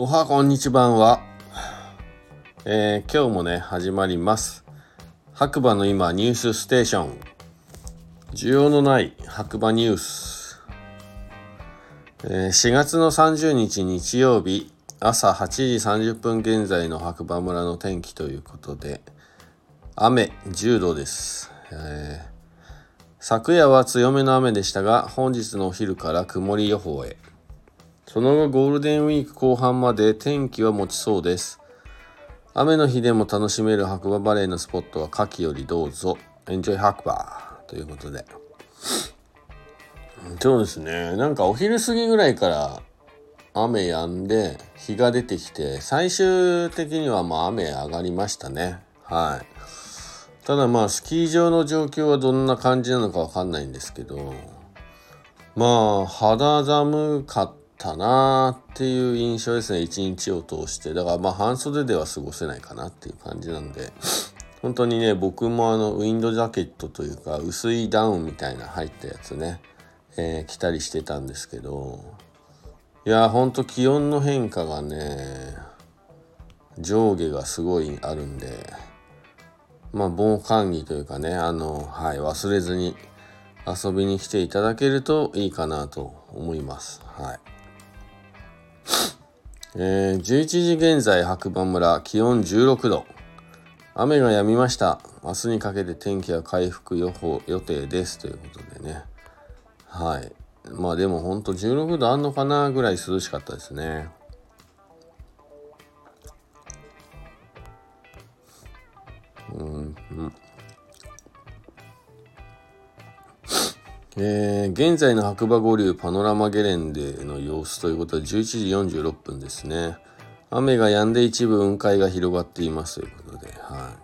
おはこんにちはは、えー、今日もね始まります。白馬の今ニュースステーション。需要のない白馬ニュース、えー、4月の30日日曜日朝8時30分現在の白馬村の天気ということで雨10度です、えー、昨夜は強めの雨でしたが本日のお昼から曇り予報へ。その後ゴールデンウィーク後半まで天気は持ちそうです。雨の日でも楽しめる白馬バレーのスポットは夏季よりどうぞ。エンジョイ白馬ということで。そうですね。なんかお昼過ぎぐらいから雨止んで日が出てきて最終的にはまあ雨上がりましたね。はい。ただまあスキー場の状況はどんな感じなのかわかんないんですけどまあ肌寒かったたなっていう印象ですね。一日を通して。だからまあ半袖では過ごせないかなっていう感じなんで。本当にね僕もあのウィンドジャケットというか薄いダウンみたいな入ったやつね、えー、着たりしてたんですけど。いやほんと気温の変化がね上下がすごいあるんで。まあ防寒着というかねあのはい忘れずに遊びに来ていただけるといいかなと思います。はい。えー、11時現在白馬村気温16度。雨が止みました。明日にかけて天気は回復予報予定です。ということでね。はい。まあでもほんと16度あんのかなぐらい涼しかったですね。えー、現在の白馬五流パノラマゲレンデの様子ということで11時46分ですね。雨が止んで一部雲海が広がっていますということで、は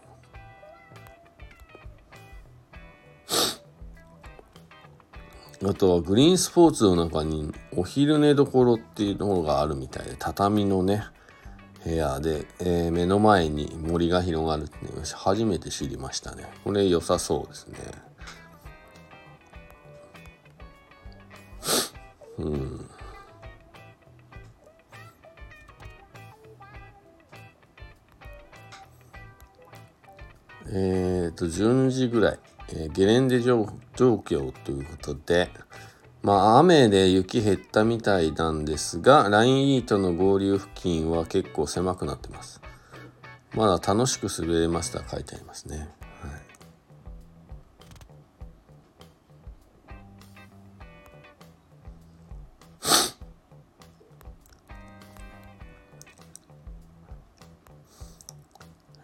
い。あとはグリーンスポーツの中にお昼寝どころっていうのがあるみたいで、畳のね、部屋で、えー、目の前に森が広がるって初めて知りましたね。これ良さそうですね。うん。えっ、ー、と、順次ぐらい、えー、ゲレンデ状況ということで、まあ、雨で雪減ったみたいなんですが、ラインイートの合流付近は結構狭くなってます。まだ楽しく滑れますと書いてありますね。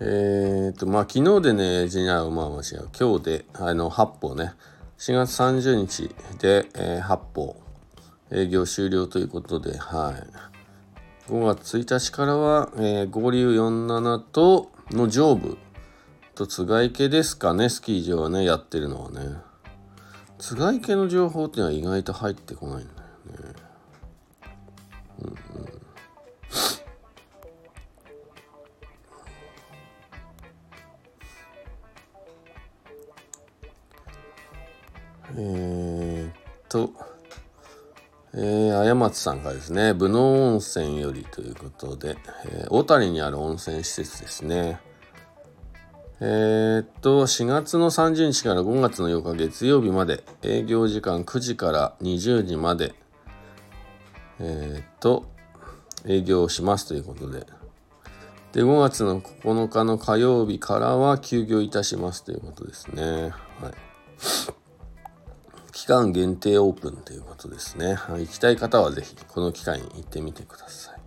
えー、と、まあ、昨日でね、じゃあ、まあ、間違う。今日で、あの、8歩ね、4月30日で、えー、8歩、営業終了ということで、はい。5月1日からは、えー、合流47と、の上部と、津賀池ですかね、スキー場はね、やってるのはね。津賀池の情報っていうのは意外と入ってこないんだえー、っと、えー、あやまつさんがですね、武能温泉よりということで、えー、小谷にある温泉施設ですね。えー、っと、4月の30日から5月の8日月曜日まで、営業時間9時から20時まで、えー、っと、営業しますということで、で、5月の9日の火曜日からは休業いたしますということですね。はい。期間限定オープンということですね。行きたい方はぜひこの機会に行ってみてください。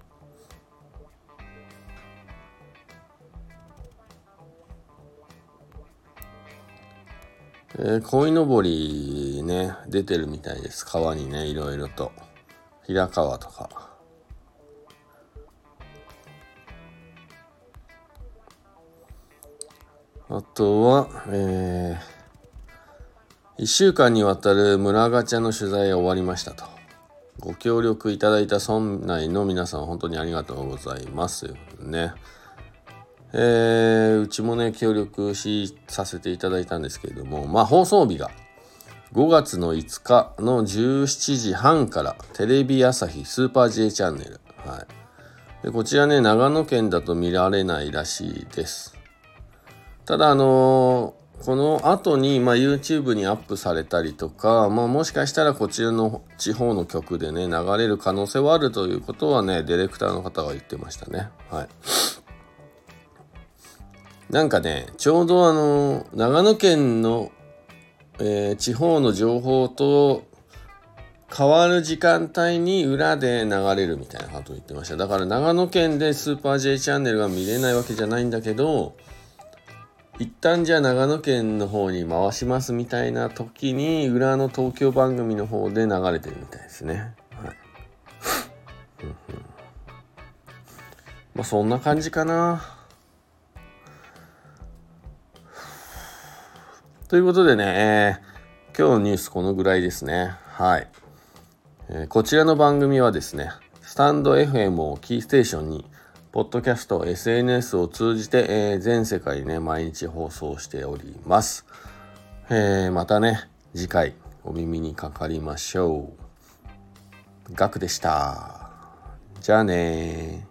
えー、鯉のぼりね、出てるみたいです。川にね、いろいろと。平川とか。あとは、えー、1週間にわたる村ガチャの取材が終わりましたと。ご協力いただいた村内の皆さん本当にありがとうございますうことでね。えー、うちもね、協力しさせていただいたんですけれども、まあ放送日が5月の5日の17時半からテレビ朝日スーパー J チャンネル。はい。でこちらね、長野県だと見られないらしいです。ただ、あのー、この後に、まあ、YouTube にアップされたりとか、まあ、もしかしたらこちらの地方の曲でね、流れる可能性はあるということはね、ディレクターの方が言ってましたね。はい。なんかね、ちょうどあの、長野県の、えー、地方の情報と変わる時間帯に裏で流れるみたいなことを言ってました。だから長野県でスーパー J チャンネルが見れないわけじゃないんだけど、一旦じゃあ長野県の方に回しますみたいな時に裏の東京番組の方で流れてるみたいですね。はい。まあそんな感じかな。ということでね、えー、今日のニュースこのぐらいですね。はい。えー、こちらの番組はですね、スタンド FM をキーステーションに、ポッドキャスト、SNS を通じて、えー、全世界ね、毎日放送しております。えー、またね、次回お耳にかかりましょう。ガクでした。じゃあね